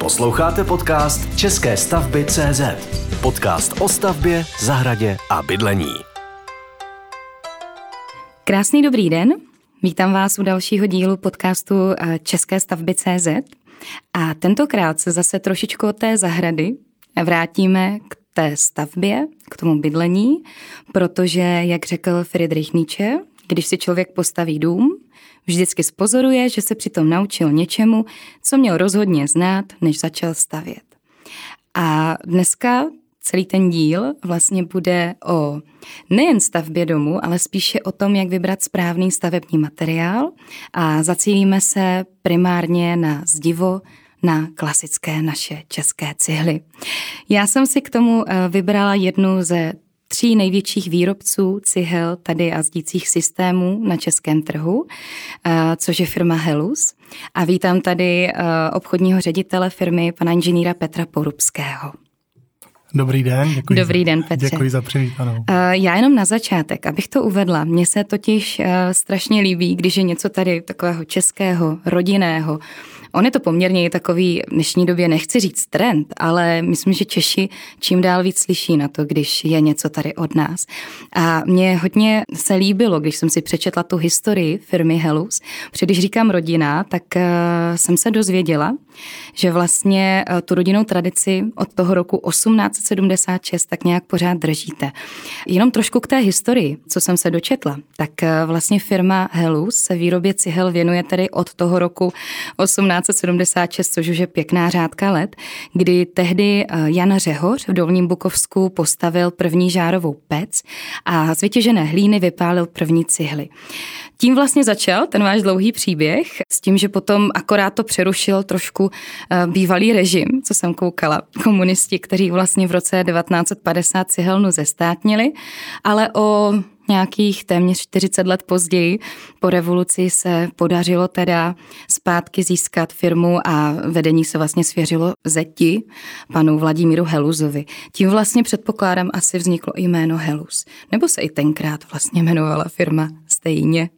Posloucháte podcast České stavby CZ. Podcast o stavbě, zahradě a bydlení. Krásný dobrý den. Vítám vás u dalšího dílu podcastu eh, České stavby CZ. A tentokrát se zase trošičku od té zahrady vrátíme k té stavbě, k tomu bydlení, protože, jak řekl Friedrich Nietzsche, když si člověk postaví dům, vždycky spozoruje, že se přitom naučil něčemu, co měl rozhodně znát, než začal stavět. A dneska celý ten díl vlastně bude o nejen stavbě domu, ale spíše o tom, jak vybrat správný stavební materiál a zacílíme se primárně na zdivo, na klasické naše české cihly. Já jsem si k tomu eh, vybrala jednu ze tří největších výrobců cihel tady a zdících systémů na českém trhu, eh, což je firma Helus. A vítám tady eh, obchodního ředitele firmy, pana inženýra Petra Porubského. Dobrý den. Děkuji Dobrý den, Petře. Děkuji za přivítanou. Já jenom na začátek, abych to uvedla. Mně se totiž strašně líbí, když je něco tady takového českého, rodinného, On je to poměrně takový v dnešní době, nechci říct trend, ale myslím, že Češi čím dál víc slyší na to, když je něco tady od nás. A mně hodně se líbilo, když jsem si přečetla tu historii firmy Helus, protože když říkám rodina, tak uh, jsem se dozvěděla, že vlastně uh, tu rodinnou tradici od toho roku 1876 tak nějak pořád držíte. Jenom trošku k té historii, co jsem se dočetla, tak uh, vlastně firma Helus se výrobě cihel věnuje tedy od toho roku 18 1976, což už je pěkná řádka let, kdy tehdy eh, Jan Řehoř v Dolním Bukovsku postavil první žárovou pec a z vytěžené hlíny vypálil první cihly. Tím vlastně začal ten váš dlouhý příběh s tím, že potom akorát to přerušil trošku eh, bývalý režim, co jsem koukala, komunisti, kteří vlastně v roce 1950 cihelnu zestátnili, ale o nějakých téměř 40 let později po revoluci se podařilo teda zpátky získat firmu a vedení se vlastně svěřilo zeti panu Vladimíru Heluzovi. Tím vlastně předpokládám asi vzniklo i jméno Helus. Nebo se i tenkrát vlastně jmenovala firma stejně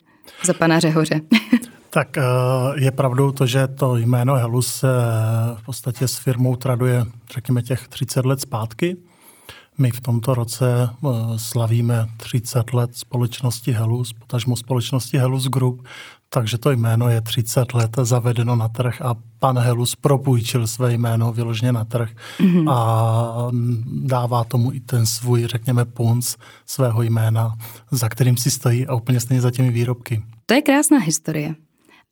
za pana Řehoře. Tak eh, je pravdou to, že to jméno Helus se v podstatě s firmou traduje, řekněme, těch 30 let zpátky. My v tomto roce eh, slavíme 30 let společnosti Helus, potažmo společnosti Helus Group, takže to jméno je 30 let zavedeno na trh a pan Helus propůjčil své jméno vyloženě na trh mm-hmm. a dává tomu i ten svůj, řekněme, punc svého jména, za kterým si stojí a úplně stejně za těmi výrobky. To je krásná historie.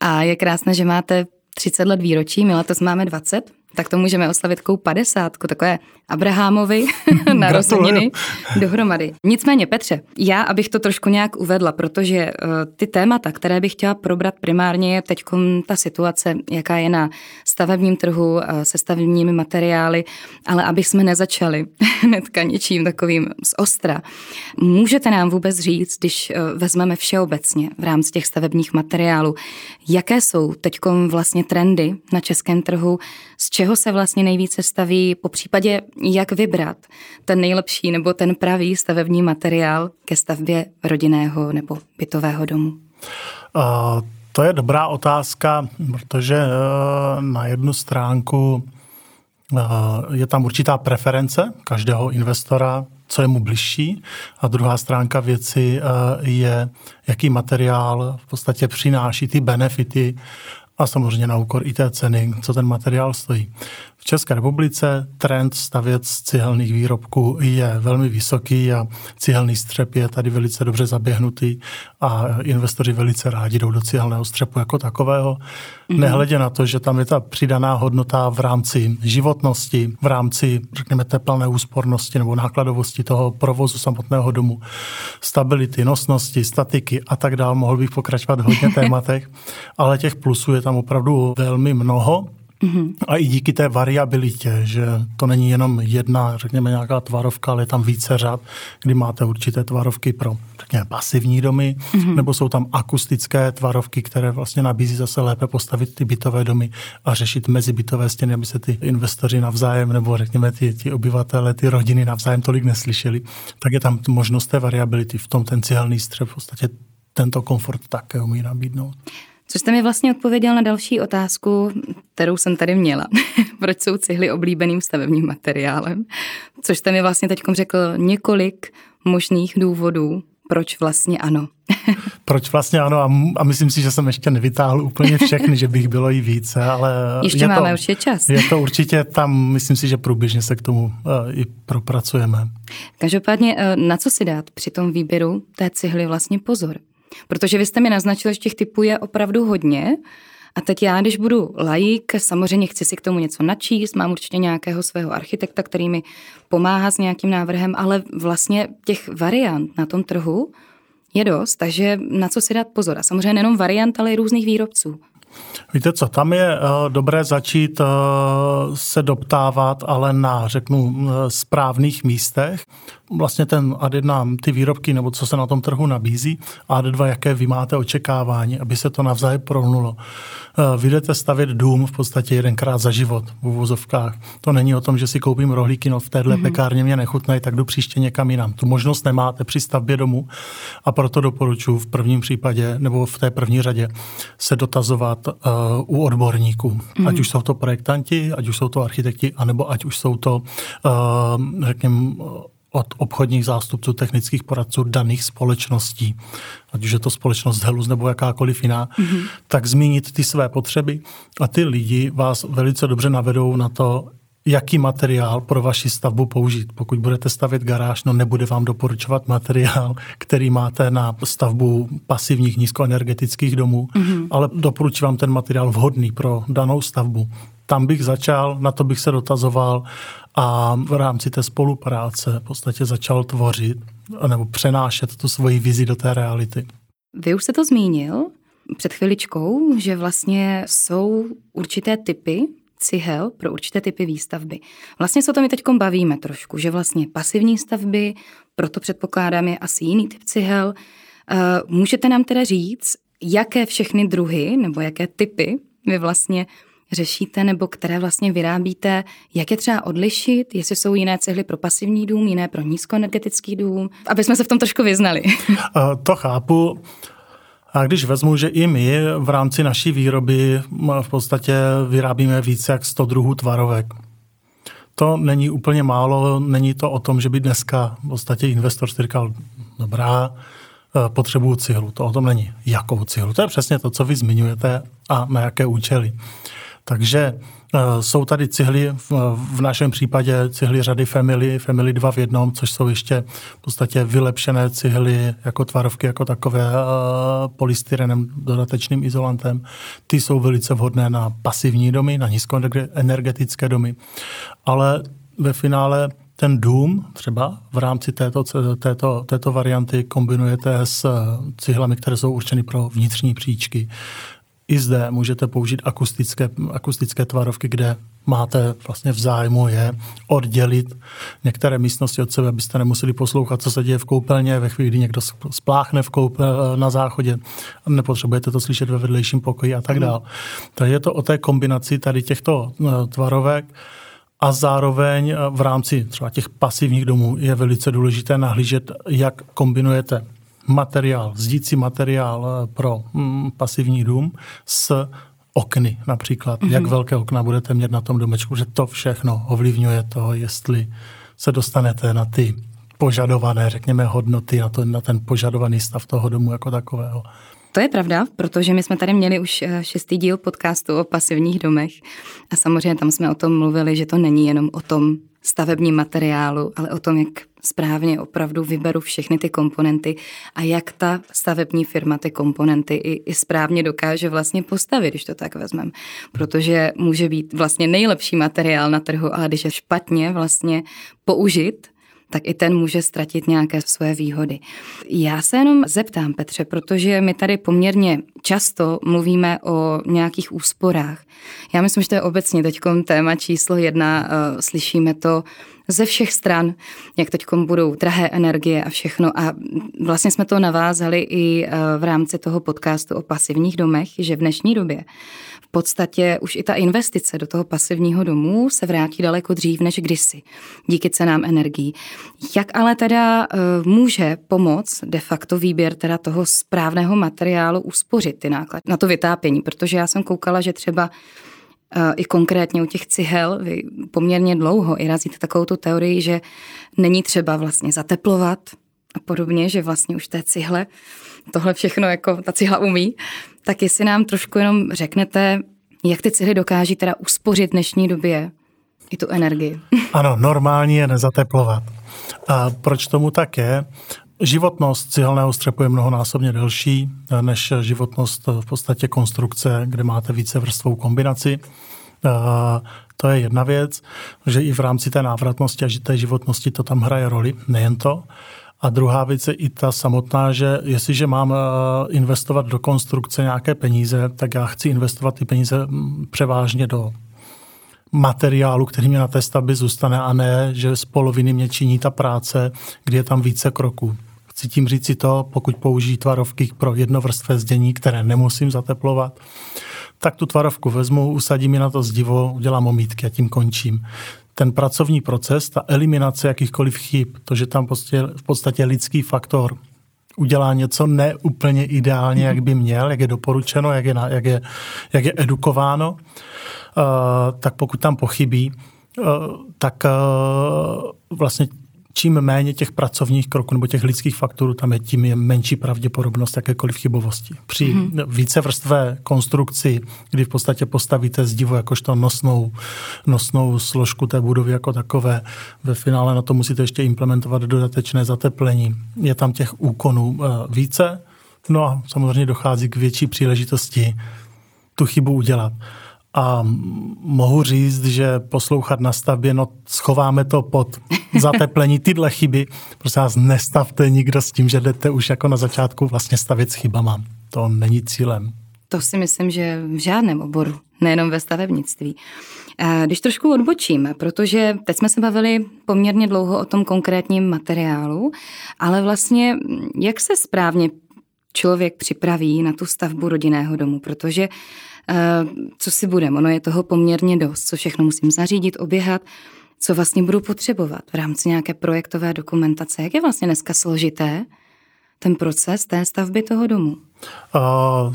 A je krásné, že máte 30 let výročí, my letos máme 20, tak to můžeme oslavit kou 50, takové Abrahamovi narozeniny dohromady. Nicméně, Petře, já, abych to trošku nějak uvedla, protože uh, ty témata, které bych chtěla probrat primárně, je teď ta situace, jaká je na stavebním trhu uh, se stavebními materiály, ale aby jsme nezačali hnedka něčím takovým z ostra. Můžete nám vůbec říct, když uh, vezmeme všeobecně v rámci těch stavebních materiálů, jaké jsou teď vlastně trendy na českém trhu, z čeho se vlastně nejvíce staví, po případě jak vybrat ten nejlepší nebo ten pravý stavební materiál ke stavbě rodinného nebo bytového domu? Uh, to je dobrá otázka, protože uh, na jednu stránku uh, je tam určitá preference každého investora, co je mu bližší. A druhá stránka věci je, jaký materiál v podstatě přináší ty benefity a samozřejmě na úkor i té ceny, co ten materiál stojí. V České republice trend stavět z cihelných výrobků je velmi vysoký a cihelný střep je tady velice dobře zaběhnutý a investoři velice rádi jdou do cihelného střepu jako takového. Mm-hmm. Nehledě na to, že tam je ta přidaná hodnota v rámci životnosti, v rámci, řekněme, teplné úspornosti nebo nákladovosti toho provozu samotného domu, stability, nosnosti, statiky a tak dále. Mohl bych pokračovat v hodně tématech, ale těch plusů je tam opravdu velmi mnoho. Mm-hmm. A i díky té variabilitě, že to není jenom jedna, řekněme, nějaká tvarovka, ale je tam více řad, kdy máte určité tvarovky pro, řekněme, pasivní domy, mm-hmm. nebo jsou tam akustické tvarovky, které vlastně nabízí zase lépe postavit ty bytové domy a řešit mezibytové stěny, aby se ty investoři navzájem, nebo řekněme, ty, ty obyvatele, ty rodiny navzájem tolik neslyšeli. Tak je tam možnost té variability. V tom ten cihelný střep v podstatě tento komfort také umí nabídnout. Co jste mi vlastně odpověděl na další otázku, kterou jsem tady měla. proč jsou cihly oblíbeným stavebním materiálem. Což jste mi vlastně teď řekl několik možných důvodů, proč vlastně ano. proč vlastně ano a, a myslím si, že jsem ještě nevytáhl úplně všechny, že bych bylo i více, ale... Ještě máme to, určitě čas. Je to určitě tam, myslím si, že průběžně se k tomu uh, i propracujeme. Každopádně, uh, na co si dát při tom výběru té cihly vlastně pozor? Protože vy jste mi naznačil, že těch typů je opravdu hodně, a teď já, když budu laik, samozřejmě chci si k tomu něco načíst, mám určitě nějakého svého architekta, který mi pomáhá s nějakým návrhem, ale vlastně těch variant na tom trhu je dost, takže na co si dát pozor. A samozřejmě nejenom variant, ale i různých výrobců. Víte co, tam je uh, dobré začít uh, se doptávat, ale na, řeknu, uh, správných místech. Vlastně ten AD1, ty výrobky, nebo co se na tom trhu nabízí, a AD2, jaké vy máte očekávání, aby se to navzájem prohnulo. Eh, vy jdete stavět dům v podstatě jedenkrát za život v uvozovkách. To není o tom, že si koupím rohlíky, no v téhle mm-hmm. pekárně mě nechutnají, tak jdu příště někam jinam. Tu možnost nemáte při stavbě domu a proto doporučuji v prvním případě nebo v té první řadě se dotazovat u odborníků. Mm-hmm. Ať už jsou to projektanti, ať už jsou to architekti, anebo ať už jsou to, uh, řekněme, od obchodních zástupců, technických poradců daných společností, ať už je to společnost Helus nebo jakákoliv jiná, mm-hmm. tak zmínit ty své potřeby a ty lidi vás velice dobře navedou na to, jaký materiál pro vaši stavbu použít. Pokud budete stavět garáž, no nebude vám doporučovat materiál, který máte na stavbu pasivních nízkoenergetických domů, mm-hmm. ale doporučí vám ten materiál vhodný pro danou stavbu. Tam bych začal, na to bych se dotazoval a v rámci té spolupráce v podstatě začal tvořit nebo přenášet tu svoji vizi do té reality. Vy už jste to zmínil před chviličkou, že vlastně jsou určité typy cihel pro určité typy výstavby. Vlastně se o tom my teď bavíme trošku, že vlastně pasivní stavby, proto předpokládám je asi jiný typ cihel. Eh, můžete nám teda říct, jaké všechny druhy nebo jaké typy vy vlastně řešíte nebo které vlastně vyrábíte, jak je třeba odlišit, jestli jsou jiné cihly pro pasivní dům, jiné pro nízkoenergetický dům, aby jsme se v tom trošku vyznali. To chápu. A když vezmu, že i my v rámci naší výroby v podstatě vyrábíme více jak 100 druhů tvarovek. To není úplně málo, není to o tom, že by dneska v podstatě investor si říkal, dobrá, e, potřebuju cihlu. To o tom není. Jakou cihlu? To je přesně to, co vy zmiňujete a na jaké účely. Takže uh, jsou tady cihly, v, v našem případě cihly řady Family, Family 2 v jednom, což jsou ještě v podstatě vylepšené cihly jako tvarovky, jako takové uh, polystyrenem, dodatečným izolantem. Ty jsou velice vhodné na pasivní domy, na nízkoenergetické domy. Ale ve finále ten dům třeba v rámci této, této, této varianty kombinujete s cihlami, které jsou určeny pro vnitřní příčky. I zde můžete použít akustické, akustické tvarovky, kde máte vlastně v zájmu je oddělit některé místnosti od sebe, abyste nemuseli poslouchat, co se děje v koupelně ve chvíli, kdy někdo spláchne v koupel, na záchodě. Nepotřebujete to slyšet ve vedlejším pokoji a tak dále. Takže je to o té kombinaci tady těchto eh, tvarovek a zároveň eh, v rámci třeba těch pasivních domů je velice důležité nahlížet, jak kombinujete materiál, zdící materiál eh, pro mm, pasivní dům s okny například. Mm-hmm. Jak velké okna budete mít na tom domečku, že to všechno ovlivňuje to, jestli se dostanete na ty požadované, řekněme, hodnoty, na, to, na ten požadovaný stav toho domu jako takového. To je pravda, protože my jsme tady měli už eh, šestý díl podcastu o pasivních domech a samozřejmě tam jsme o tom mluvili, že to není jenom o tom stavebním materiálu, ale o tom, jak správně opravdu vyberu všechny ty komponenty a jak ta stavební firma ty komponenty i, i správně dokáže vlastně postavit, když to tak vezmeme. Protože může být vlastně nejlepší materiál na trhu, ale když je špatně vlastně použit, tak i ten může ztratit nějaké své výhody. Já se jenom zeptám, Petře, protože my tady poměrně často mluvíme o nějakých úsporách. Já myslím, že to je obecně teď téma číslo jedna. Eh, slyšíme to ze všech stran, jak teď budou drahé energie a všechno. A vlastně jsme to navázali i eh, v rámci toho podcastu o pasivních domech, že v dnešní době v podstatě už i ta investice do toho pasivního domu se vrátí daleko dřív než kdysi, díky cenám energií. Jak ale teda eh, může pomoct de facto výběr teda toho správného materiálu uspořit ty náklady na to vytápění? Protože já jsem koukala, že třeba i konkrétně u těch cihel, vy poměrně dlouho i razíte takovou tu teorii, že není třeba vlastně zateplovat a podobně, že vlastně už té cihle tohle všechno jako ta cihla umí, tak jestli nám trošku jenom řeknete, jak ty cihly dokáží teda uspořit v dnešní době i tu energii. Ano, normální je nezateplovat. A proč tomu tak je? Životnost cihelného střepu je mnohonásobně delší než životnost v podstatě konstrukce, kde máte více vrstvou kombinaci. To je jedna věc, že i v rámci té návratnosti a té životnosti to tam hraje roli, nejen to. A druhá věc je i ta samotná, že jestliže mám investovat do konstrukce nějaké peníze, tak já chci investovat ty peníze převážně do materiálu, který mě na té stavbě zůstane a ne, že z poloviny mě činí ta práce, kdy je tam více kroků. Chci tím říct si to, pokud použijí tvarovky pro jednovrstvé zdění, které nemusím zateplovat, tak tu tvarovku vezmu, usadím ji na to zdivo, udělám omítky a tím končím. Ten pracovní proces, ta eliminace jakýchkoliv chyb, to, že tam prostě v podstatě lidský faktor udělá něco neúplně ideálně, jak by měl, jak je doporučeno, jak je, jak je, jak je edukováno, uh, tak pokud tam pochybí, uh, tak uh, vlastně čím méně těch pracovních kroků nebo těch lidských faktorů tam je, tím je menší pravděpodobnost jakékoliv chybovosti. Při hmm. vícevrstvé konstrukci, kdy v podstatě postavíte zdivo jakožto nosnou, nosnou složku té budovy jako takové, ve finále na to musíte ještě implementovat dodatečné zateplení. Je tam těch úkonů eh, více, no a samozřejmě dochází k větší příležitosti tu chybu udělat. A mohu říct, že poslouchat na stavbě, no schováme to pod zateplení tyhle chyby. Prostě vás nestavte nikdo s tím, že jdete už jako na začátku vlastně stavět s chybama. To není cílem. To si myslím, že v žádném oboru, nejenom ve stavebnictví. Když trošku odbočím, protože teď jsme se bavili poměrně dlouho o tom konkrétním materiálu, ale vlastně jak se správně člověk připraví na tu stavbu rodinného domu, protože Eh, co si budeme, ono je toho poměrně dost, co všechno musím zařídit, oběhat, co vlastně budu potřebovat v rámci nějaké projektové dokumentace. Jak je vlastně dneska složité ten proces té stavby toho domu? Uh,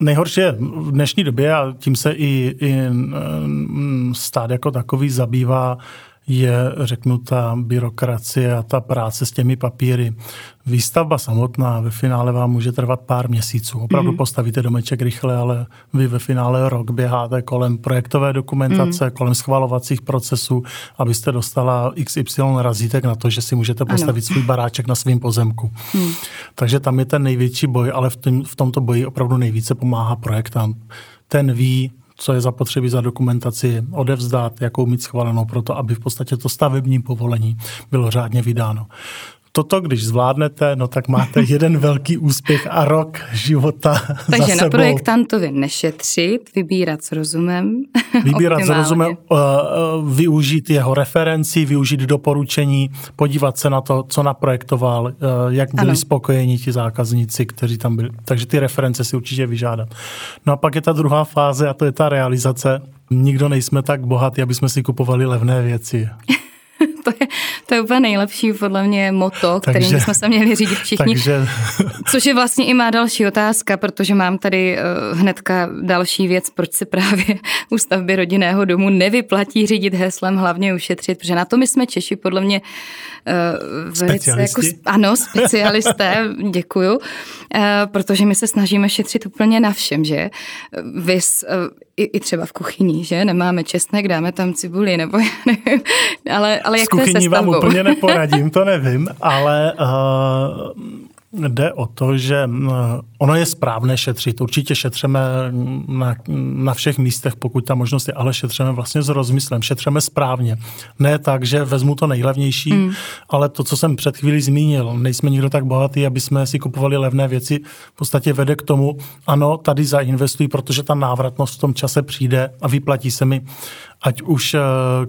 nejhorší je v dnešní době, a tím se i, i stát jako takový zabývá, je, řeknu, ta byrokracie a ta práce s těmi papíry. Výstavba samotná ve finále vám může trvat pár měsíců. Opravdu mm. postavíte domeček rychle, ale vy ve finále rok běháte kolem projektové dokumentace, mm. kolem schvalovacích procesů, abyste dostala XY razítek na to, že si můžete postavit ano. svůj baráček na svém pozemku. Mm. Takže tam je ten největší boj, ale v, tom, v tomto boji opravdu nejvíce pomáhá projektant. Ten ví, co je zapotřebí za dokumentaci odevzdat, jakou mít schválenou pro to, aby v podstatě to stavební povolení bylo řádně vydáno toto, když zvládnete, no tak máte jeden velký úspěch a rok života Takže za na projektantovi nešetřit, vybírat s rozumem. Vybírat s rozumem, uh, uh, využít jeho referenci, využít doporučení, podívat se na to, co naprojektoval, uh, jak byli ano. spokojeni ti zákazníci, kteří tam byli. Takže ty reference si určitě vyžádat. No a pak je ta druhá fáze a to je ta realizace. Nikdo nejsme tak bohatí, aby jsme si kupovali levné věci. to, je, to je úplně nejlepší podle mě moto, kterým takže, bychom se měli řídit všichni. Takže... Což je vlastně i má další otázka, protože mám tady uh, hnedka další věc, proč se právě u stavby rodinného domu nevyplatí řídit heslem hlavně ušetřit, protože na to my jsme Češi podle mě uh, velice jako, ano, specialisté, děkuju, uh, protože my se snažíme šetřit úplně na všem, že? Vys, uh, i, i třeba v kuchyni, že? Nemáme česnek, dáme tam cibuli, nebo já nevím. Ale, ale jak to je se vám úplně neporadím, to nevím, ale uh, Jde o to, že ono je správné šetřit. Určitě šetřeme na, na všech místech, pokud ta možnost je, ale šetřeme vlastně s rozmyslem, šetřeme správně. Ne tak, že vezmu to nejlevnější, mm. ale to, co jsem před chvílí zmínil, nejsme nikdo tak bohatý, aby jsme si kupovali levné věci, v podstatě vede k tomu, ano, tady zainvestují, protože ta návratnost v tom čase přijde a vyplatí se mi ať už eh,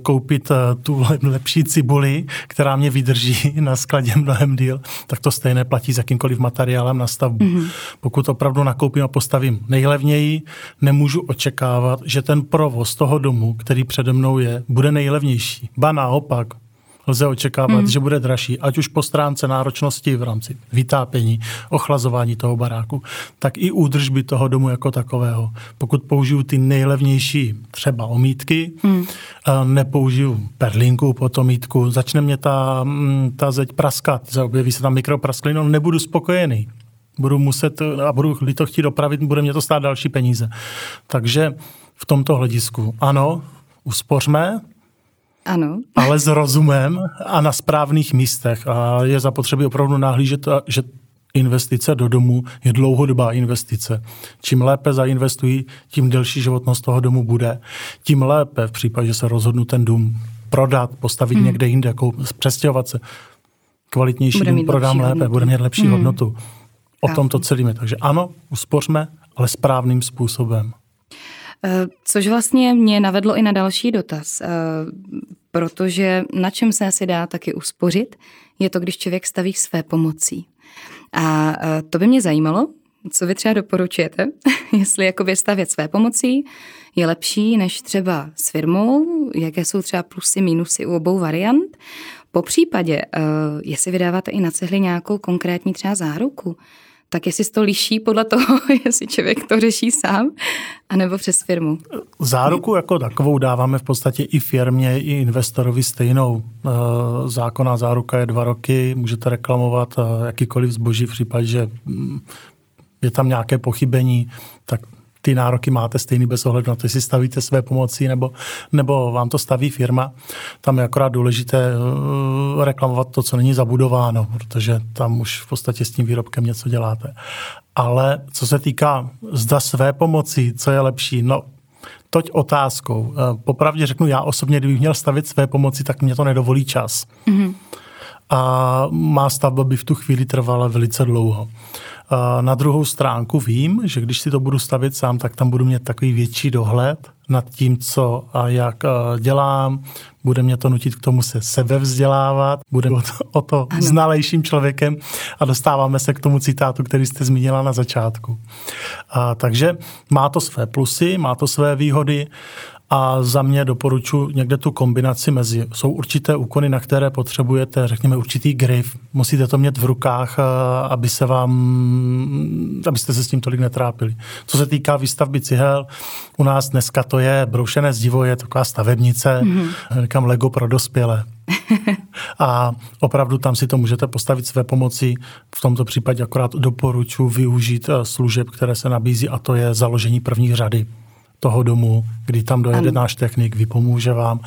koupit eh, tu lepší cibuli, která mě vydrží na skladě mnohem díl, tak to stejné platí s jakýmkoliv materiálem na stavbu. Mm-hmm. Pokud opravdu nakoupím a postavím nejlevněji, nemůžu očekávat, že ten provoz toho domu, který přede mnou je, bude nejlevnější. Ba naopak, lze očekávat, hmm. že bude dražší, ať už po stránce náročnosti v rámci vytápění, ochlazování toho baráku, tak i údržby toho domu jako takového. Pokud použiju ty nejlevnější třeba omítky, hmm. nepoužiju perlinku po omítku, začne mě ta, mm, ta zeď praskat, objeví se tam mikroprasklina, nebudu spokojený budu muset a budu to chtít opravit, bude mě to stát další peníze. Takže v tomto hledisku ano, uspořme, ano. ale s rozumem a na správných místech. A je zapotřebí opravdu nahlížet, že investice do domu je dlouhodobá investice. Čím lépe zainvestují, tím delší životnost toho domu bude. Tím lépe v případě, že se rozhodnu ten dům prodat, postavit hmm. někde jinde, jako přestěhovat se. Kvalitnější bude dům prodám lépe, hodnotu. bude mít lepší hmm. hodnotu. O tom to celíme. Takže ano, uspořme, ale správným způsobem. Eh, což vlastně mě navedlo i na další dotaz, eh, protože na čem se asi dá taky uspořit, je to, když člověk staví své pomocí. A eh, to by mě zajímalo, co vy třeba doporučujete, jestli jakoby stavět své pomocí je lepší než třeba s firmou, jaké jsou třeba plusy, minusy u obou variant. Po případě, jestli vydáváte i na cihly nějakou konkrétní třeba záruku, tak jestli to liší podle toho, jestli člověk to řeší sám, anebo přes firmu. Záruku jako takovou dáváme v podstatě i firmě, i investorovi stejnou. Eh, zákonná záruka je dva roky, můžete reklamovat eh, jakýkoliv zboží v případě, že mm, je tam nějaké pochybení, tak ty nároky máte stejný bez ohledu na to, jestli stavíte své pomoci nebo, nebo vám to staví firma. Tam je akorát důležité eh, reklamovat to, co není zabudováno, protože tam už v podstatě s tím výrobkem něco děláte. Ale co se týká zda své pomoci, co je lepší, no toť otázkou. Eh, popravdě řeknu, já osobně, kdybych měl stavit své pomoci, tak mě to nedovolí čas. Mm-hmm. A má stavba by v tu chvíli trvala velice dlouho. Na druhou stránku vím, že když si to budu stavit sám, tak tam budu mít takový větší dohled nad tím, co a jak dělám. Bude mě to nutit k tomu se sebevzdělávat, bude o to, o to znalejším člověkem a dostáváme se k tomu citátu, který jste zmínila na začátku. A, takže má to své plusy, má to své výhody a za mě doporučuji někde tu kombinaci mezi. Jsou určité úkony, na které potřebujete, řekněme, určitý grif. Musíte to mít v rukách, eh, aby se vám, abyste se s tím tolik netrápili. Co se týká výstavby cihel, u nás dneska to je broušené zdivo, je taková stavebnice, mm-hmm. říkám Lego pro dospělé. a opravdu tam si to můžete postavit své pomoci. V tomto případě akorát doporučuji využít eh, služeb, které se nabízí a to je založení první řady toho domu, kdy tam dojede ano. náš technik, vypomůže vám,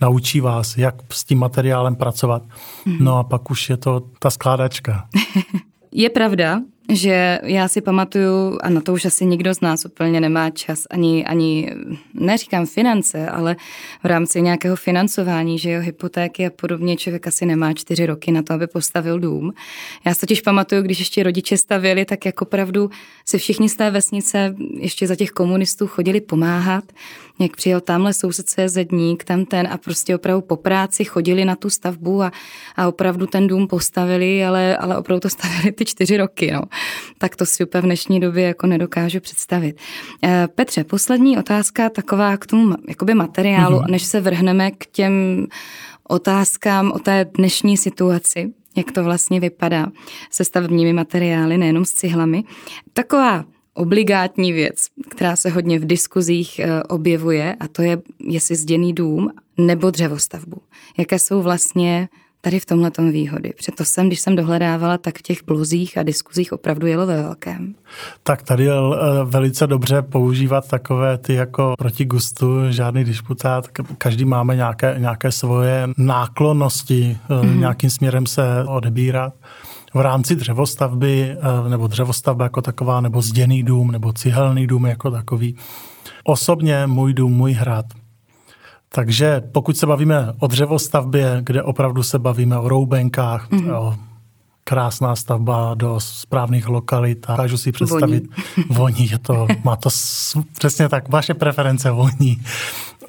naučí vás, jak s tím materiálem pracovat. Mhm. No a pak už je to ta skládačka. je pravda, že já si pamatuju, a na to už asi nikdo z nás úplně nemá čas, ani, ani neříkám finance, ale v rámci nějakého financování, že jo, hypotéky a podobně, člověk asi nemá čtyři roky na to, aby postavil dům. Já si totiž pamatuju, když ještě rodiče stavili, tak jako opravdu se všichni z té vesnice ještě za těch komunistů chodili pomáhat jak přijel tamhle soused zedník, tam ten a prostě opravdu po práci chodili na tu stavbu a, a opravdu ten dům postavili, ale, ale opravdu to stavili ty čtyři roky. No. Tak to si úplně v dnešní době jako nedokážu představit. Eh, Petře, poslední otázka taková k tomu jakoby materiálu, mm-hmm. než se vrhneme k těm otázkám o té dnešní situaci, jak to vlastně vypadá se stavebními materiály, nejenom s cihlami. Taková obligátní věc, která se hodně v diskuzích eh, objevuje, a to je, jestli zděný dům nebo dřevostavbu. Jaké jsou vlastně tady v tomhle výhody. Proto jsem, když jsem dohledávala, tak v těch bluzích a diskuzích opravdu jelo ve velkém. Tak tady je eh, velice dobře používat takové ty jako proti gustu, žádný disputát. Každý máme nějaké, nějaké svoje náklonnosti, mm-hmm. nějakým směrem se odebírat v rámci dřevostavby, eh, nebo dřevostavba jako taková, nebo zděný dům, nebo cihelný dům jako takový. Osobně můj dům, můj hrad. Takže pokud se bavíme o dřevostavbě, kde opravdu se bavíme o roubenkách, mm-hmm. o krásná stavba do správných lokalit a dokážu si představit voní. voní je to, má to přesně tak, vaše preference voní.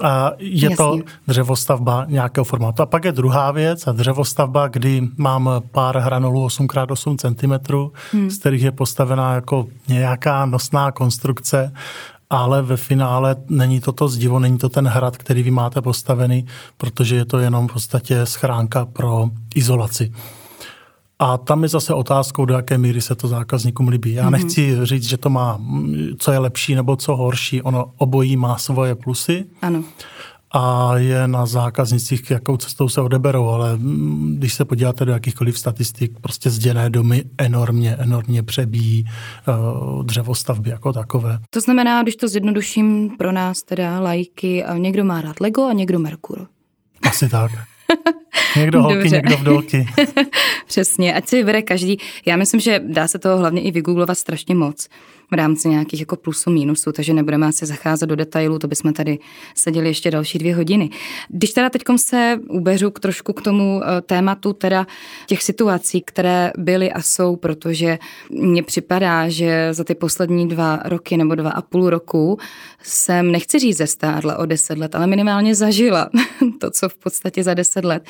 A je Jasně. to dřevostavba nějakého formátu. A pak je druhá věc, a dřevostavba, kdy mám pár hranolů 8x8 cm, hmm. z kterých je postavená jako nějaká nosná konstrukce ale ve finále není to to zdivo, není to ten hrad, který vy máte postavený, protože je to jenom v podstatě schránka pro izolaci. A tam je zase otázkou, do jaké míry se to zákazníkům líbí. Já mm-hmm. nechci říct, že to má, co je lepší nebo co horší. Ono obojí má svoje plusy. Ano a je na zákaznicích, jakou cestou se odeberou, ale když se podíváte do jakýchkoliv statistik, prostě zděné domy enormně, enormně přebíjí uh, dřevostavby jako takové. To znamená, když to zjednoduším pro nás teda lajky, a někdo má rád Lego a někdo Merkur. Asi tak. Někdo holky, Dobře. někdo vdolky. Přesně, ať si vybere každý. Já myslím, že dá se toho hlavně i vygooglovat strašně moc v rámci nějakých jako plusů, mínusů, takže nebudeme asi zacházet do detailů, to bychom tady seděli ještě další dvě hodiny. Když teda teď se ubeřu k trošku k tomu eh, tématu teda těch situací, které byly a jsou, protože mně připadá, že za ty poslední dva roky nebo dva a půl roku jsem, nechci říct zestárla o deset let, ale minimálně zažila to, co v podstatě za deset let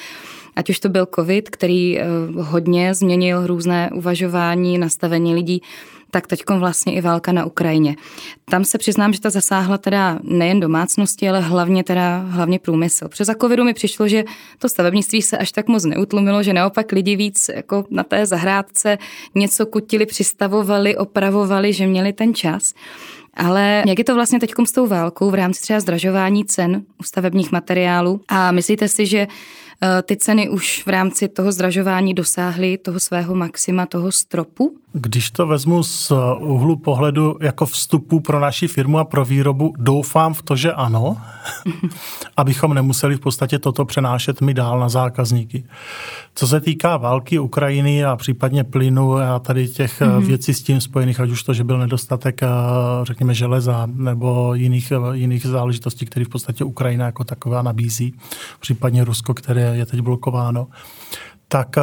ať už to byl covid, který eh, hodně změnil různé uvažování, nastavení lidí, tak teď vlastně i válka na Ukrajině. Tam se přiznám, že ta zasáhla teda nejen domácnosti, ale hlavně teda hlavně průmysl. Přes za covidu mi přišlo, že to stavebnictví se až tak moc neutlumilo, že naopak lidi víc jako na té zahrádce něco kutili, přistavovali, opravovali, že měli ten čas. Ale jak je to vlastně teď s tou válkou v rámci třeba zdražování cen u stavebních materiálů? A myslíte si, že ty ceny už v rámci toho zdražování dosáhly toho svého maxima, toho stropu? Když to vezmu z úhlu pohledu jako vstupu pro naši firmu a pro výrobu, doufám v to, že ano, abychom nemuseli v podstatě toto přenášet my dál na zákazníky. Co se týká války Ukrajiny a případně plynu a tady těch mm-hmm. věcí s tím spojených, ať už to, že byl nedostatek, eh, řekněme, železa nebo jiných, eh, jiných záležitostí, které v podstatě Ukrajina jako taková nabízí, případně Rusko, které je teď blokováno, tak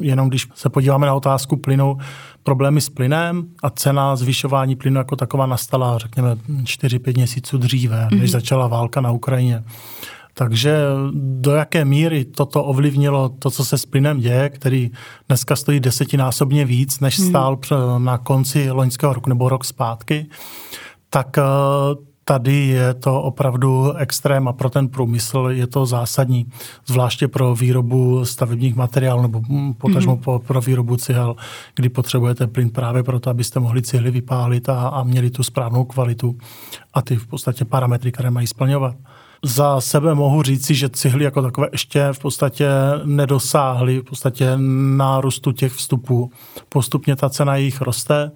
jenom když se podíváme na otázku plynu, problémy s plynem a cena zvyšování plynu jako taková nastala, řekněme, 4-5 měsíců dříve, mm-hmm. než mhm. začala válka na Ukrajině. Takže do jaké míry toto ovlivnilo to, co se s plynem děje, který dneska stojí desetinásobně víc, než mhm. stál na konci loňského roku nebo rok zpátky, tak tady je to opravdu extrém a pro ten průmysl je to zásadní, zvláště pro výrobu stavebních materiálů nebo potažmo mm-hmm. pro výrobu cihel, kdy potřebujete plyn právě proto, abyste mohli cihly vypálit a, a měli tu správnou kvalitu a ty v podstatě parametry, které mají splňovat. Za sebe mohu říci, že cihly jako takové ještě v podstatě nedosáhly v podstatě nárůstu těch vstupů. Postupně ta cena jich roste.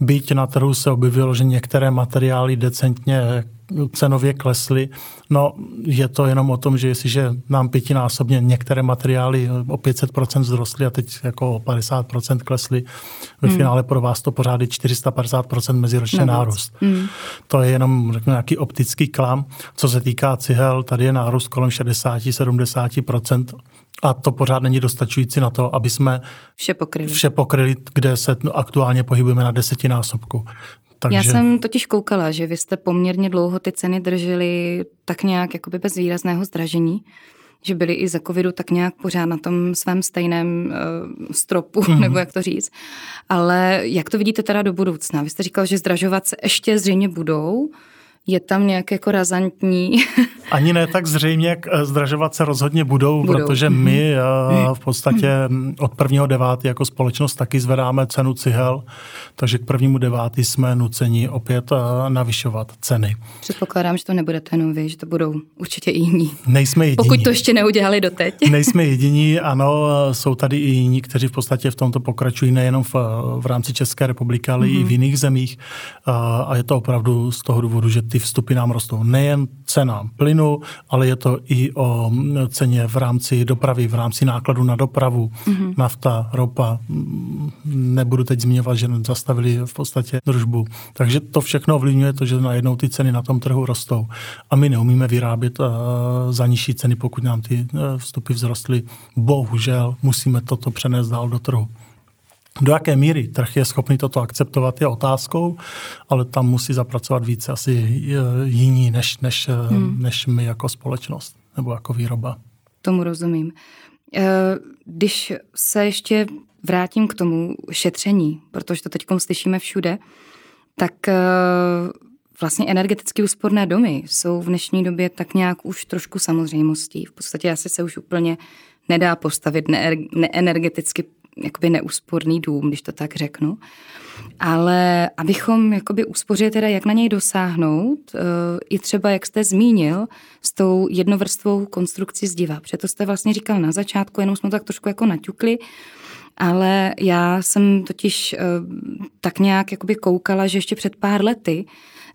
Byť na trhu se objevilo, že některé materiály decentně cenově klesly. No, je to jenom o tom, že jestliže nám pětinásobně některé materiály o 500% vzrostly a teď jako o 50% klesly, ve hmm. finále pro vás to pořád je 450% meziročně nárůst. Hmm. To je jenom řekněme, nějaký optický klam. Co se týká cihel, tady je nárůst kolem 60-70%. A to pořád není dostačující na to, aby jsme vše pokryli, vše pokryli kde se aktuálně pohybujeme na desetinásobku. Takže... Já jsem totiž koukala, že vy jste poměrně dlouho ty ceny drželi tak nějak jakoby bez výrazného zdražení, že byli i za covidu tak nějak pořád na tom svém stejném uh, stropu, mm. nebo jak to říct. Ale jak to vidíte teda do budoucna? Vy jste říkal, že zdražovat se ještě zřejmě budou, je tam nějak jako razantní. Ani ne tak zřejmě, jak eh, zdražovat se rozhodně budou, budou. protože mhm. my eh, v podstatě od prvního devátý jako společnost taky zvedáme cenu cihel, takže k prvnímu devátý jsme nuceni opět eh, navyšovat ceny. Předpokládám, že to nebude jenom vy, že to budou určitě i jiní. Nejsme jediní. Pokud to ještě neudělali doteď. Nejsme jediní, ano, jsou tady i jiní, kteří v podstatě v tomto pokračují nejenom v, v rámci České republiky, ale mm-hmm. i v mhm. jiných zemích a je to opravdu z toho důvodu, že ty vstupy nám rostou. Nejen cena plynu, ale je to i o ceně v rámci dopravy, v rámci nákladu na dopravu, mm-hmm. nafta, ropa. Nebudu teď zmiňovat, že zastavili v podstatě družbu. Takže to všechno ovlivňuje to, že najednou ty ceny na tom trhu rostou. A my neumíme vyrábět uh, za nižší ceny, pokud nám ty uh, vstupy vzrostly. Bohužel musíme toto přenést dál do trhu. Do jaké míry trh je schopný toto akceptovat, je otázkou, ale tam musí zapracovat více asi eh, jiní než, než, eh, hmm. než my jako společnost nebo jako výroba. Tomu rozumím. Eh, když se ještě vrátím k tomu šetření, protože to teď slyšíme všude, tak vlastně energeticky úsporné domy jsou v dnešní době tak nějak už trošku samozřejmostí. V podstatě asi se už úplně nedá postavit neenergeticky jakoby neúsporný dům, když to tak řeknu. Ale abychom jakoby uspořili teda, jak na něj dosáhnout, eh, i třeba, jak jste zmínil, s tou jednovrstvou konstrukcí zdiva. Protože to jste vlastně říkal na začátku, jenom jsme to tak trošku jako naťukli, ale já jsem totiž eh, tak nějak jakoby koukala, že ještě před pár lety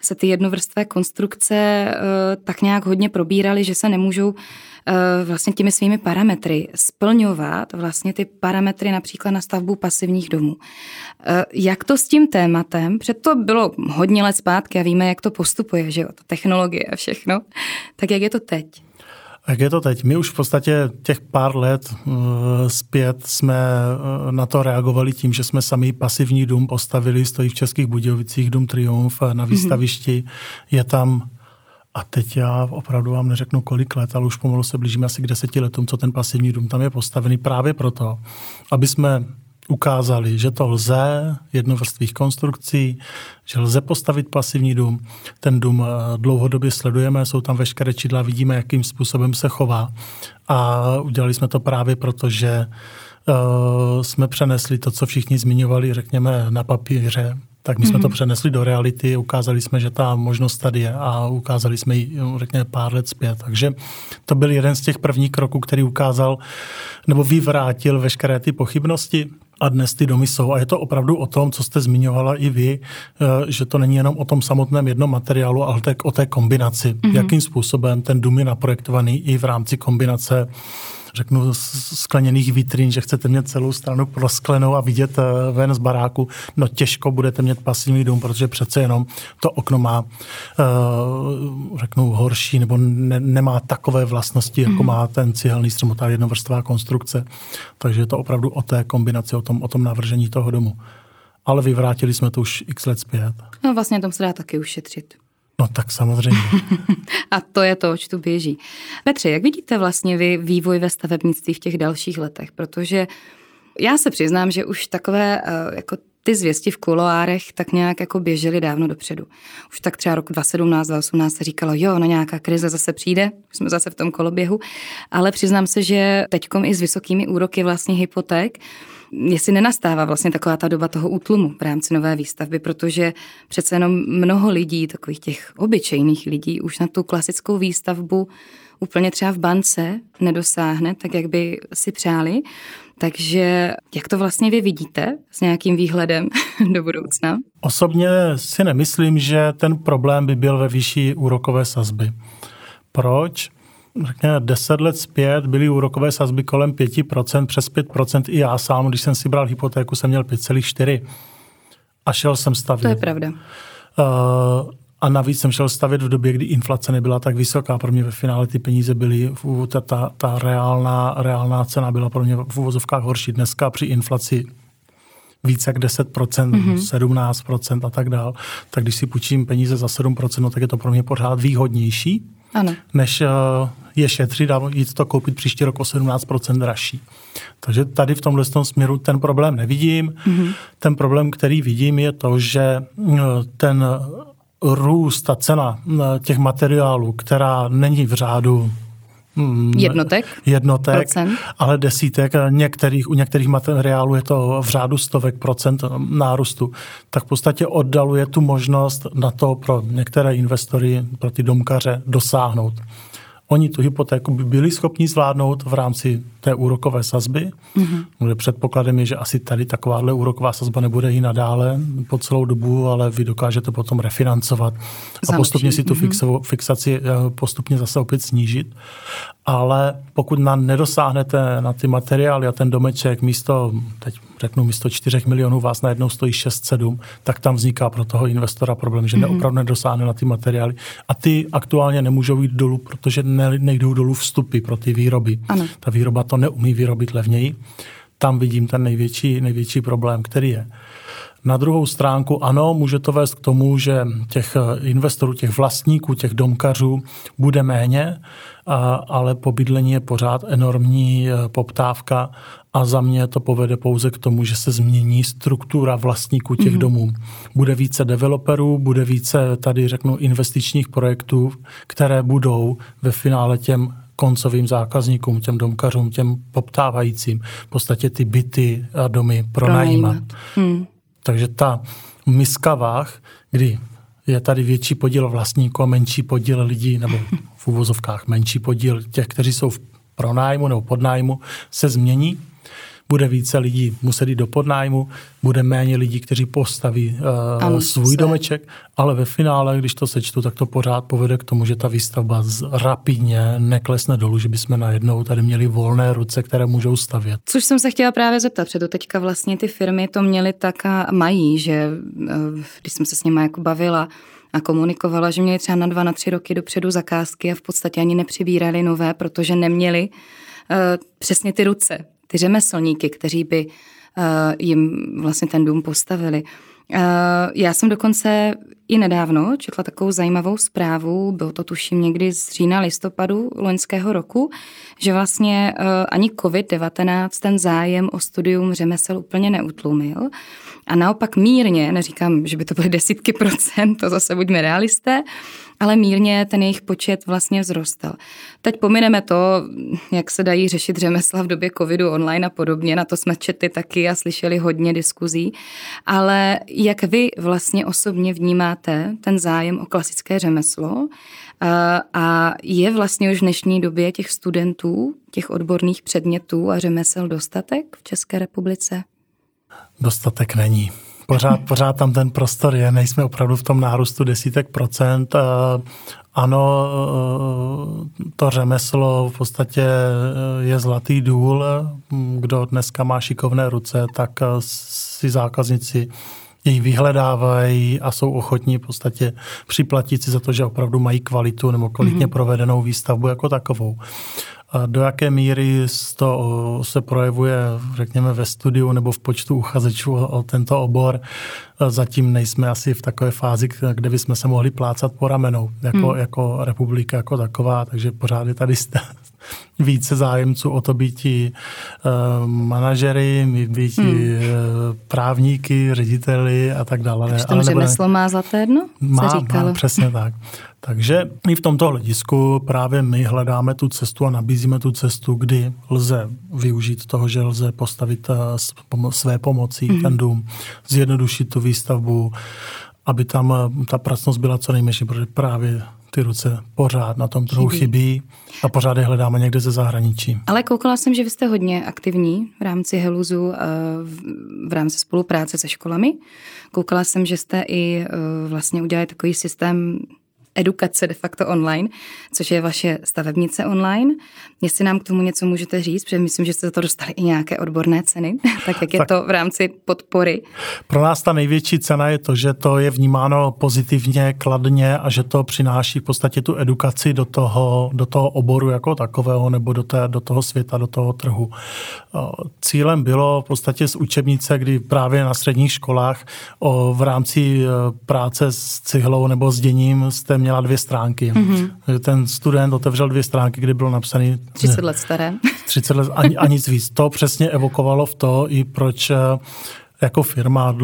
se ty jednovrstvé konstrukce eh, tak nějak hodně probíraly, že se nemůžou eh, vlastně těmi svými parametry splňovat vlastně ty parametry například na stavbu pasivních domů. Jak to s tím tématem, před to bylo hodně let zpátky a víme, jak to postupuje, že jo, ta technologie a všechno, tak jak je to teď? Jak je to teď? My už v podstatě těch pár let uh, zpět jsme uh, na to reagovali tím, že jsme sami pasivní dům postavili, stojí v Českých Budějovicích, dům Triumf na mhm. výstavišti. Je tam a teď já opravdu vám neřeknu kolik let, ale už pomalu se blížíme asi k deseti letům, co ten pasivní dům tam je postavený právě proto, aby jsme ukázali, že to lze, jednovrstvých konstrukcí, že lze postavit pasivní dům. Ten dům eh, dlouhodobě sledujeme, jsou tam veškeré čidla, vidíme, jakým způsobem se chová. A udělali jsme to právě proto, že uh, jsme přenesli to, co všichni zmiňovali, řekněme, na papíře, tak my jsme mm-hmm. to mhm. přenesli do reality, ukázali jsme, že ta možnost tady je a ukázali jsme ji, řekněme, pár let zpět. Takže to byl jeden z těch prvních kroků, který ukázal nebo vyvrátil veškeré ty pochybnosti a dnes ty domy jsou. A je to opravdu o tom, co jste zmiňovala i vy, eh, že to není jenom o tom samotném jednom materiálu, ale tak o té kombinaci. Mm-hmm. Jakým způsobem ten dům je naprojektovaný i v rámci kombinace řeknu, skleněných vitrín, že chcete mít celou stranu prosklenou a vidět eh, ven z baráku, no těžko budete mít pasivní dům, protože přece jenom to okno má, eh, řeknu, horší nebo ne, nemá takové vlastnosti, jako mm. má ten cihelný strom, ta jednovrstvá konstrukce. Takže je to opravdu o té kombinaci, o tom, o tom navržení toho domu. Ale vyvrátili jsme to už x let zpět. No vlastně tom se dá taky ušetřit. No tak samozřejmě. a to je to, oč tu běží. Petře, jak vidíte vlastně vy vývoj ve stavebnictví v těch dalších letech? Protože já se přiznám, že už takové eh, jako ty zvěsti v kuloárech tak nějak jako běžely dávno dopředu. Už tak třeba roku 2017, 2018 se říkalo, jo, no nějaká krize zase přijde, jsme zase v tom koloběhu, ale přiznám se, že teďkom i s vysokými úroky vlastně hypoték, jestli nenastává vlastně taková ta doba toho útlumu v rámci nové výstavby, protože přece jenom mnoho lidí, takových těch obyčejných lidí, už na tu klasickou výstavbu úplně třeba v bance nedosáhne, tak jak by si přáli. Takže jak to vlastně vy vidíte s nějakým výhledem do budoucna? Osobně si nemyslím, že ten problém by byl ve vyšší úrokové sazby. Proč? řekněme, deset let zpět byly úrokové sazby kolem 5%, přes 5%. I já sám, když jsem si bral hypotéku, jsem měl 5,4%. A šel jsem stavět. To je pravda. Uh, a navíc jsem šel stavět v době, kdy inflace nebyla tak vysoká. Pro mě ve finále ty peníze byly, ta, ta, ta reálná, reálná cena byla pro mě v úvozovkách horší. Dneska při inflaci více jak 10%, mm-hmm. 17% a tak dál, tak když si půjčím peníze za 7%, no, tak je to pro mě pořád výhodnější, ano. než uh, je šetřit a jít to koupit příští rok o 17% dražší. Takže tady v tomhle směru ten problém nevidím. Mm-hmm. Ten problém, který vidím, je to, že eh, ten růst, ta cena těch materiálů, která není v řádu jednotek? Jednotek, procent. ale desítek. Některých, u některých materiálů je to v řádu stovek procent nárůstu. Tak v podstatě oddaluje tu možnost na to pro některé investory, pro ty domkaře dosáhnout. Oni tu hypotéku by byli schopni zvládnout v rámci té úrokové sazby. Mm-hmm. Předpokladem je, že asi tady takováhle úroková sazba nebude i nadále po celou dobu, ale vy dokážete potom refinancovat a postupně si tu mm-hmm. fixaci eh, postupně zase opět snížit. Ale pokud na, nedosáhnete na ty materiály a ten domeček místo, teď řeknu místo 4 milionů vás najednou stojí 6-7, tak tam vzniká pro toho investora problém, že mm-hmm. neopravdu nedosáhne na ty materiály. A ty aktuálně nemůžou jít dolů, protože ne, nejdou dolů vstupy pro ty výroby. Ano. Ta výroba to neumí vyrobit levněji. Tam vidím ten největší, největší problém, který je. Na druhou stránku ano, může to vést k tomu, že těch investorů, těch vlastníků, těch domkařů bude méně, ale po bydlení je pořád enormní e, poptávka a za mě to povede pouze k tomu, že se změní struktura vlastníků těch mm-hmm. domů. Bude více developerů, bude více tady řeknu investičních projektů, které budou ve finále těm koncovým zákazníkům, těm domkařům, těm poptávajícím v podstatě ty byty a domy pronajímat. Hmm. Takže ta miska váh, kdy je tady větší podíl vlastníků a menší podíl lidí, nebo v uvozovkách menší podíl těch, kteří jsou v pronájmu nebo podnájmu, se změní bude více lidí muset jít do podnájmu, bude méně lidí, kteří postaví uh, ano, svůj se. domeček, ale ve finále, když to sečtu, tak to pořád povede k tomu, že ta výstavba rapidně neklesne dolů, že bychom najednou tady měli volné ruce, které můžou stavět. Což jsem se chtěla právě zeptat, protože teďka vlastně ty firmy to měly tak a mají, že eh, když jsem se s nimi jako bavila, a komunikovala, že měli třeba na dva, na tři roky dopředu zakázky a v podstatě ani nepřibírali nové, protože neměli uh, přesně ty ruce, ty řemeslníky, kteří by uh, jim vlastně ten dům postavili. Uh, já jsem dokonce i nedávno četla takovou zajímavou zprávu, bylo to tuším někdy z října listopadu loňského roku, že vlastně uh, ani COVID-19 ten zájem o studium řemesel úplně neutlumil. A naopak mírně, neříkám, že by to byly desítky procent, to zase buďme realisté, ale mírně ten jejich počet vlastně vzrostl. Teď pomineme to, jak se dají řešit řemesla v době covidu online a podobně, na to jsme četli taky a slyšeli hodně diskuzí, ale jak vy vlastně osobně vnímáte ten zájem o klasické řemeslo a je vlastně už v dnešní době těch studentů, těch odborných předmětů a řemesel dostatek v České republice? Dostatek není. Pořád, pořád tam ten prostor je, nejsme opravdu v tom nárůstu desítek procent. Ano, to řemeslo v podstatě je zlatý důl. Kdo dneska má šikovné ruce, tak si zákazníci jej vyhledávají a jsou ochotní v podstatě připlatit si za to, že opravdu mají kvalitu nebo kvalitně mm-hmm. provedenou výstavbu jako takovou. A do jaké míry to se projevuje, řekněme, ve studiu nebo v počtu uchazečů o tento obor, zatím nejsme asi v takové fázi, kde bychom se mohli plácat po ramenou, jako, hmm. jako republika, jako taková, takže pořád je tady více zájemců o to být uh, manažery, být hmm. uh, právníky, řediteli a tak dále. Už tam řemeslo má zlaté dno? Má, má, přesně tak. Takže i v tomto hledisku právě my hledáme tu cestu a nabízíme tu cestu, kdy lze využít toho, že lze postavit uh, své pomocí hmm. ten dům, zjednodušit tu výstavbu, aby tam ta pracnost byla co nejmenší, protože právě ty ruce pořád na tom trhu chybí. chybí a pořád je hledáme někde ze zahraničí. Ale koukala jsem, že vy jste hodně aktivní v rámci Heluzu, eh, v rámci spolupráce se školami. Koukala jsem, že jste i eh, vlastně udělali takový systém edukace de facto online, což je vaše stavebnice online. Jestli nám k tomu něco můžete říct, protože myslím, že jste za to dostali i nějaké odborné ceny, tak jak je tak to v rámci podpory? Pro nás ta největší cena je to, že to je vnímáno pozitivně, kladně a že to přináší v podstatě tu edukaci do toho, do toho oboru jako takového nebo do, té, do toho světa, do toho trhu. Cílem bylo v podstatě z učebnice, kdy právě na středních školách o, v rámci e, práce s cihlou nebo s děním jste měla dvě stránky. Mm-hmm. Ten student otevřel dvě stránky, kde bylo napsané 30 let staré. 30 let a, a nic víc. To přesně evokovalo v to, i proč eh, jako firma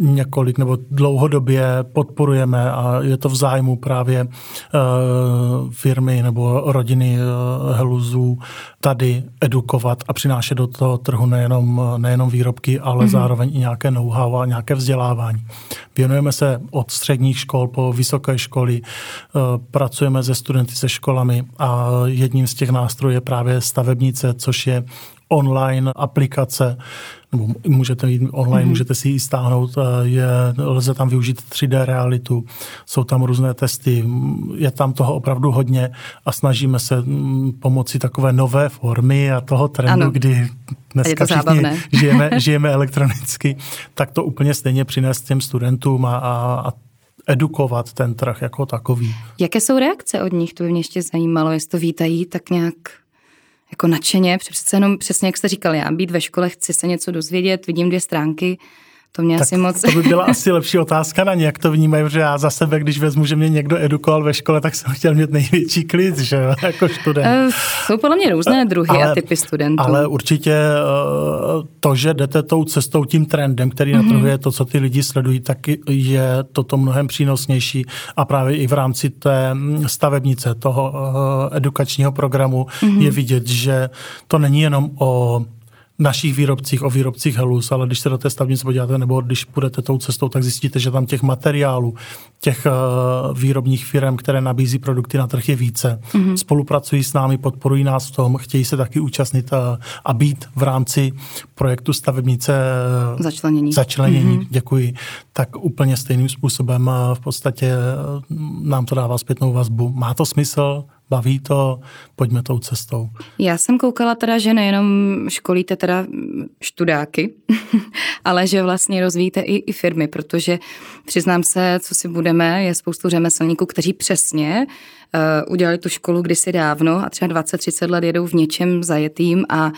několik nebo dlouhodobě podporujeme a je to v zájmu právě eh, firmy nebo rodiny eh, Heluzů tady edukovat a přinášet do toho trhu nejenom, nejenom výrobky, ale mm-hmm. zároveň i nějaké know-how a nějaké vzdělávání. Věnujeme se od středních škol po vysoké školy, eh, pracujeme se studenty se školami a jedním z těch nástrojů je právě stavebnice, což je online aplikace, nebo můžete jít online, mm-hmm. můžete si ji stáhnout, eh, je, lze tam využít 3D realitu, jsou tam různé testy, je tam toho opravdu hodně a snažíme se mm, pomocí takové nové formy a toho trendu, ano. kdy dneska všichni žijeme, žijeme elektronicky, tak to úplně stejně přinést těm studentům a, a, a edukovat ten trh jako takový. Jaké jsou reakce od nich? To by mě ještě zajímalo, jestli to vítají tak nějak jako nadšeně, přece jenom přesně jak jste říkal, já být ve škole, chci se něco dozvědět, vidím dvě stránky, To mě tak asi moc... To by byla asi lepší otázka na ně, jak to vnímají, že já za sebe, když vezmu, že mě někdo edukoval ve škole, tak jsem chtěl mít největší klid, že jako student. Uh, jsou podle mě různé druhy ale, a typy studentů. Ale určitě uh, to, že jdete tou cestou, tím trendem, který mm-hmm. na trhu je to, co ty lidi sledují, tak je toto mnohem přínosnější a právě i v rámci té stavebnice, toho edukačního programu mm-hmm. je vidět, že to není jenom o našich výrobcích, o výrobcích Helus, ale když se do té stavnice podíváte, nebo když půjdete tou cestou, tak zjistíte, že tam těch materiálů, těch uh, výrobních firm, které nabízí produkty na trh je více. Mm-hmm. Spolupracují s námi, podporují nás v tom, chtějí se taky účastnit uh, a být v rámci projektu stavebnice uh, začlenění. začlenění mm-hmm. děkuji, tak úplně stejným způsobem v podstatě nám to dává zpětnou vazbu. Má to smysl, baví to, pojďme tou cestou. Já jsem koukala teda, že nejenom školíte teda študáky, ale že vlastně rozvíjíte i, i firmy, protože přiznám se, co si budeme, je spoustu řemeslníků, kteří přesně uh, udělali tu školu kdysi dávno a třeba 20-30 let jedou v něčem zajetým a uh,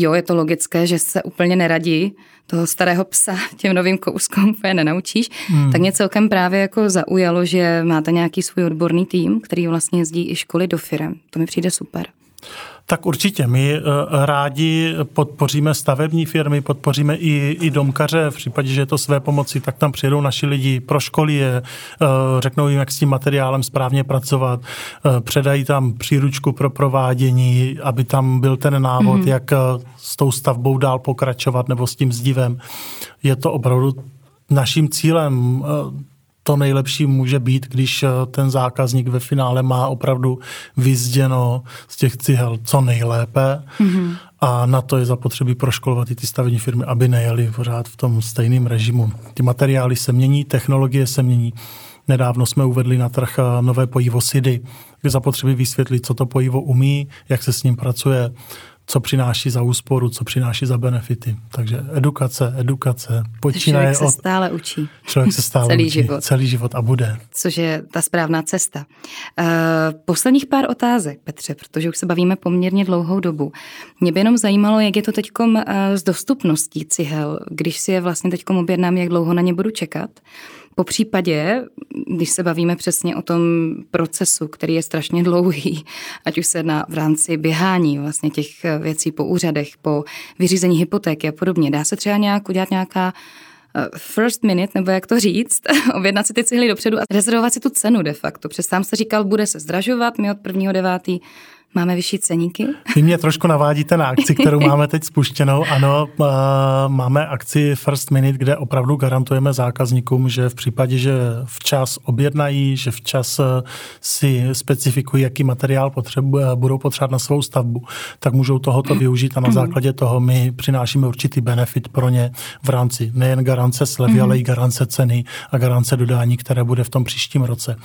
jo, je to logické, že se úplně neradí toho starého psa těm novým kouskům úplně nenaučíš, hmm. tak mě celkem právě jako zaujalo, že máte nějaký svůj odborný tým, který vlastně jezdí i školy do firem. To mi přijde super. Tak určitě. My eh, rádi podpoříme stavební firmy, podpoříme i, i domkaře. V případě, že je to své pomoci, tak tam přijedou naši lidi, pro školy je, eh, řeknou jim, jak s tím materiálem správně pracovat, eh, předají tam příručku pro provádění, aby tam byl ten návod, mm-hmm. jak s tou stavbou dál pokračovat nebo s tím zdivem. Je to opravdu naším cílem to nejlepší může být, když eh, ten zákazník ve finále má opravdu vyzděno z těch cihel co nejlépe mm-hmm. a na to je zapotřebí proškolovat i ty stavební firmy, aby nejeli pořád v tom stejném režimu. Ty materiály se mění, technologie se mění. Nedávno jsme uvedli na trh eh, nové pojivo SIDy, kde zapotřebí vysvětlit, co to pojivo umí, jak se s ním pracuje, co přináší za úsporu, co přináší za benefity. Takže edukace, edukace. Počínaje člověk se od... stále učí. Člověk se stále celý učí. Život. Celý život a bude. Což je ta správná cesta. Uh, posledních pár otázek, Petře, protože už se bavíme poměrně dlouhou dobu. Mě by jenom zajímalo, jak je to teď uh, s dostupností cihel, když si je vlastně teď objednám, jak dlouho na ně budu čekat. Po případě, když se bavíme přesně o tom procesu, který je strašně dlouhý, ať už se na v rámci běhání vlastně těch věcí po úřadech, po vyřízení hypotéky a podobně, dá se třeba nějak udělat nějaká eh, first minute, nebo jak to říct, objednat si ty cihly dopředu a rezervovat si tu cenu de facto. Přestám se říkal, bude se zdražovat, my od prvního devátý Máme vyšší ceníky? Vy mě trošku navádíte na akci, kterou máme teď spuštěnou. Ano, máme akci First Minute, kde opravdu garantujeme zákazníkům, že v případě, že včas objednají, že včas e, si specifikují, jaký materiál potřebu, e, budou potřebovat na svou stavbu, tak můžou tohoto využít a na základě toho my přinášíme určitý benefit pro ně v rámci nejen garance slevy, mm. ale i garance ceny a garance dodání, které bude v tom příštím roce.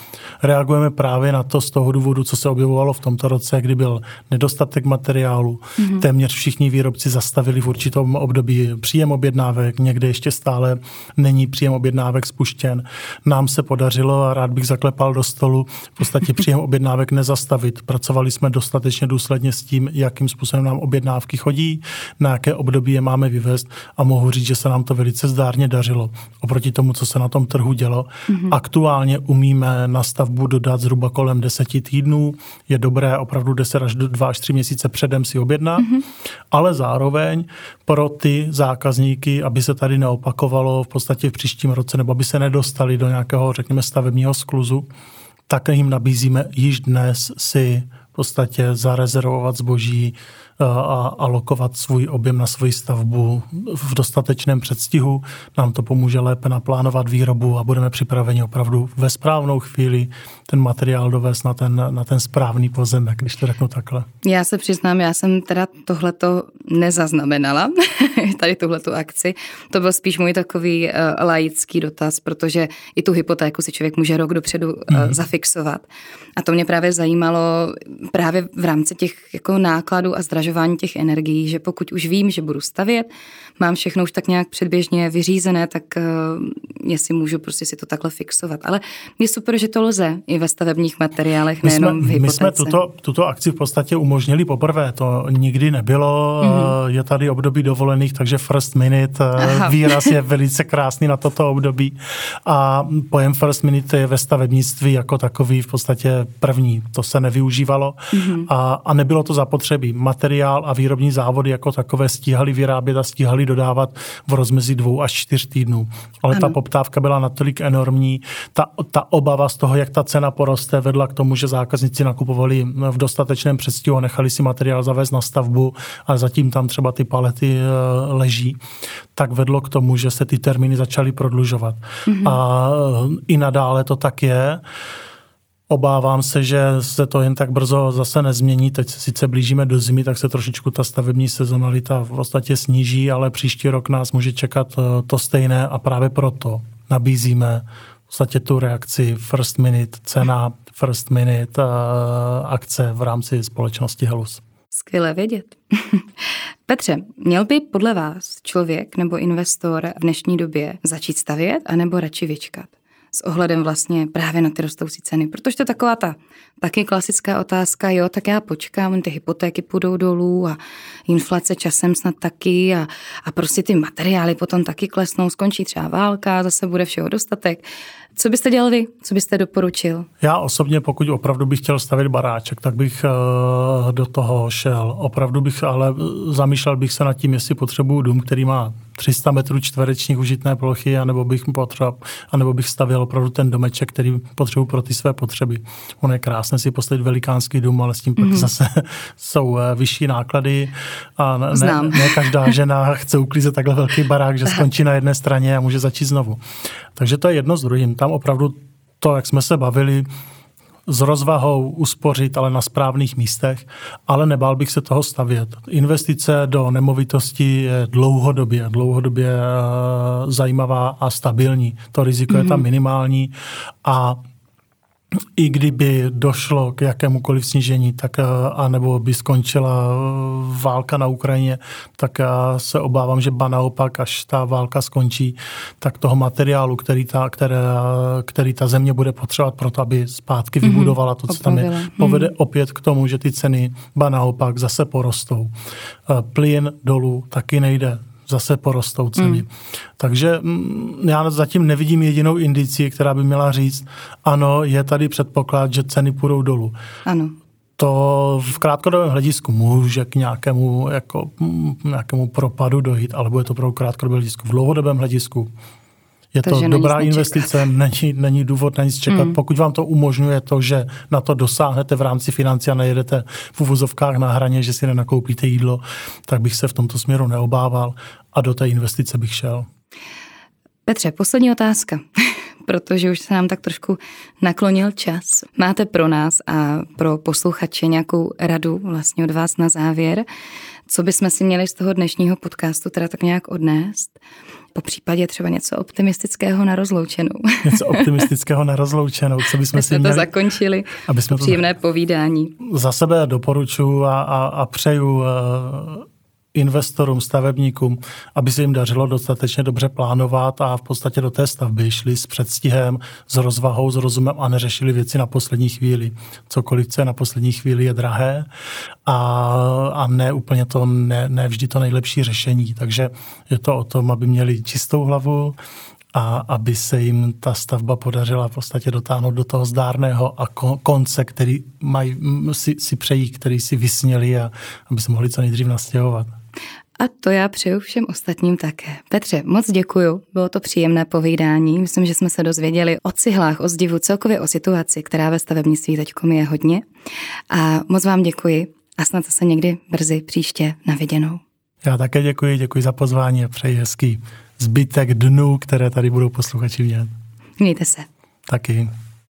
Reagujeme právě na to z toho důvodu, co se objevovalo v tomto roce, kdy byl nedostatek materiálu. Mm-hmm. Téměř všichni výrobci zastavili v určitom období příjem objednávek, někde ještě stále není příjem objednávek spuštěn. Nám se podařilo, a rád bych zaklepal do stolu, v podstatě příjem objednávek nezastavit. Pracovali jsme dostatečně důsledně s tím, jakým způsobem nám objednávky chodí, na jaké období je máme vyvést a mohu říct, že se nám to velice zdárně dařilo. Oproti tomu, co se na tom trhu dělo. Mm-hmm. Aktuálně umíme na stavbu dodat zhruba kolem deseti týdnů. Je dobré opravdu 10 až 2 až 3 měsíce předem si objednat, mm-hmm. ale zároveň pro ty zákazníky, aby se tady neopakovalo v podstatě v příštím roce, nebo aby se nedostali do nějakého, řekněme, stavebního skluzu, tak jim nabízíme již dnes si v podstatě zarezervovat zboží a alokovat svůj objem na svoji stavbu v dostatečném předstihu. Nám to pomůže lépe naplánovat výrobu a budeme připraveni opravdu ve správnou chvíli ten materiál dovést na ten, na ten správný pozemek, když to řeknu takhle. Já se přiznám, já jsem teda tohleto nezaznamenala, tady tuhletu akci. To byl spíš můj takový uh, laický dotaz, protože i tu hypotéku si člověk může rok dopředu uh, mm. zafixovat. A to mě právě zajímalo právě v rámci těch jako nákladů a zdražení zvažování těch energií, že pokud už vím, že budu stavět, mám všechno už tak nějak předběžně vyřízené, tak uh, jestli můžu prostě si to takhle fixovat. Ale je super, že to lze i ve stavebních materiálech, my nejenom jsme, v My jsme tuto, tuto akci v podstatě umožnili poprvé, to nikdy nebylo, mm-hmm. je tady období dovolených, takže first minute Aha. výraz je velice krásný na toto období a pojem first minute je ve stavebnictví jako takový v podstatě první, to se nevyužívalo mm-hmm. a, a nebylo to zapotřebí. Materiál a výrobní závody jako takové stíhali vyrábět a stíhali dodávat v rozmezí dvou až čtyř týdnů. Ale ano. ta poptávka byla natolik enormní, ta, ta obava z toho, jak ta cena poroste, vedla k tomu, že zákazníci nakupovali v dostatečném předstihu a nechali si materiál zavést na stavbu, ale zatím tam třeba ty palety eh, leží, tak vedlo k tomu, že se ty termíny začaly prodlužovat. Mm-hmm. A eh, i nadále to tak je. Obávám se, že se to jen tak brzo zase nezmění. Teď se sice blížíme do zimy, tak se trošičku ta stavební sezonalita v podstatě sníží, ale příští rok nás může čekat eh, to stejné a právě proto nabízíme v podstatě tu reakci first minute, cena first minute uh, akce v rámci společnosti Helus. Skvělé vědět. Petře, měl by podle vás člověk nebo investor v dnešní době začít stavět anebo radši vyčkat? S ohledem vlastně právě na ty rostoucí ceny. Protože to je taková ta taky klasická otázka, jo, tak já počkám, ty hypotéky půjdou dolů a inflace časem snad taky a, a prostě ty materiály potom taky klesnou, skončí třeba válka, zase bude všeho dostatek. Co byste dělal vy? Co byste doporučil? Já osobně, pokud opravdu bych chtěl stavit baráček, tak bych uh, do toho šel. Opravdu bych, ale zamýšlel bych se nad tím, jestli potřebuju dům, který má 300 metrů čtverečních užitné plochy, anebo bych, potřeba, anebo bych stavěl opravdu ten domeček, který potřebuji pro ty své potřeby. On je krásné si postavit velikánský dům, ale s tím mm-hmm. zase jsou eh, vyšší náklady a ne, ne, ne každá žena chce uklízet takhle velký barák, že skončí na jedné straně a může začít znovu. Takže to je jedno s druhým. Tam opravdu to, jak jsme se bavili, s rozvahou uspořit, ale na správných místech, ale nebál bych se toho stavět. Investice do nemovitosti je dlouhodobě, dlouhodobě eh, zajímavá a stabilní. To riziko mm-hmm. je tam mhm. minimální a i kdyby došlo k jakémukoliv snížení, tak eh, anebo by skončila eh, válka na Ukrajině, tak já se obávám, že ba naopak, až ta válka skončí, tak toho materiálu, který ta, které, který ta země bude potřebovat pro to, aby zpátky mm-hmm. vybudovala to, co tam je, mhm. povede mm-hmm. opět k tomu, že ty ceny ba naopak zase porostou. Eh, plyn dolů taky nejde zase porostou ceny. Mm. Takže já zatím nevidím jedinou indici, která by měla říct, ano, je tady předpoklad, že ceny půjdou dolů. Ano. To v krátkodobém hledisku může k nějakému, jako, mm, nějakému propadu dojít, ale bude to pro krátkodobé hledisku. V dlouhodobém hledisku je to, to dobrá investice, není, není důvod na nic čekat. Mm. Pokud vám to umožňuje to, že na to dosáhnete v rámci financí a nejedete v uvozovkách na hraně, že si nenakoupíte jídlo, tak bych se v tomto směru neobával a do té investice bych šel. Petře, poslední otázka, protože už se nám tak trošku naklonil čas. Máte pro nás a pro posluchače nějakou radu vlastně od vás na závěr, co bychom si měli z toho dnešního podcastu teda tak nějak odnést? po případě třeba něco optimistického na rozloučenou. Něco optimistického na rozloučenou, co bychom si měli... to zakončili, aby jsme příjemné to... povídání. Za sebe doporučuji a, a, a přeju uh, investorům, stavebníkům, aby se jim dařilo dostatečně dobře plánovat a v podstatě do té stavby šli s předstihem, s rozvahou, s rozumem a neřešili věci na poslední chvíli. Cokoliv, co je na poslední chvíli, je drahé a, a ne úplně to, ne, ne vždy to nejlepší řešení. Takže je to o tom, aby měli čistou hlavu, a aby se jim ta stavba podařila v podstatě dotáhnout do toho zdárného a konce, který mají, si, si přejí, který si vysněli a aby se mohli co nejdřív nastěhovat. A to já přeju všem ostatním také. Petře, moc děkuju, bylo to příjemné povídání. Myslím, že jsme se dozvěděli o cihlách, o zdivu, celkově o situaci, která ve stavebnictví teď je hodně. A moc vám děkuji a snad se někdy brzy příště na viděnou. Já také děkuji, děkuji za pozvání a přeji hezký zbytek dnů, které tady budou posluchači mět. Mějte se. Taky.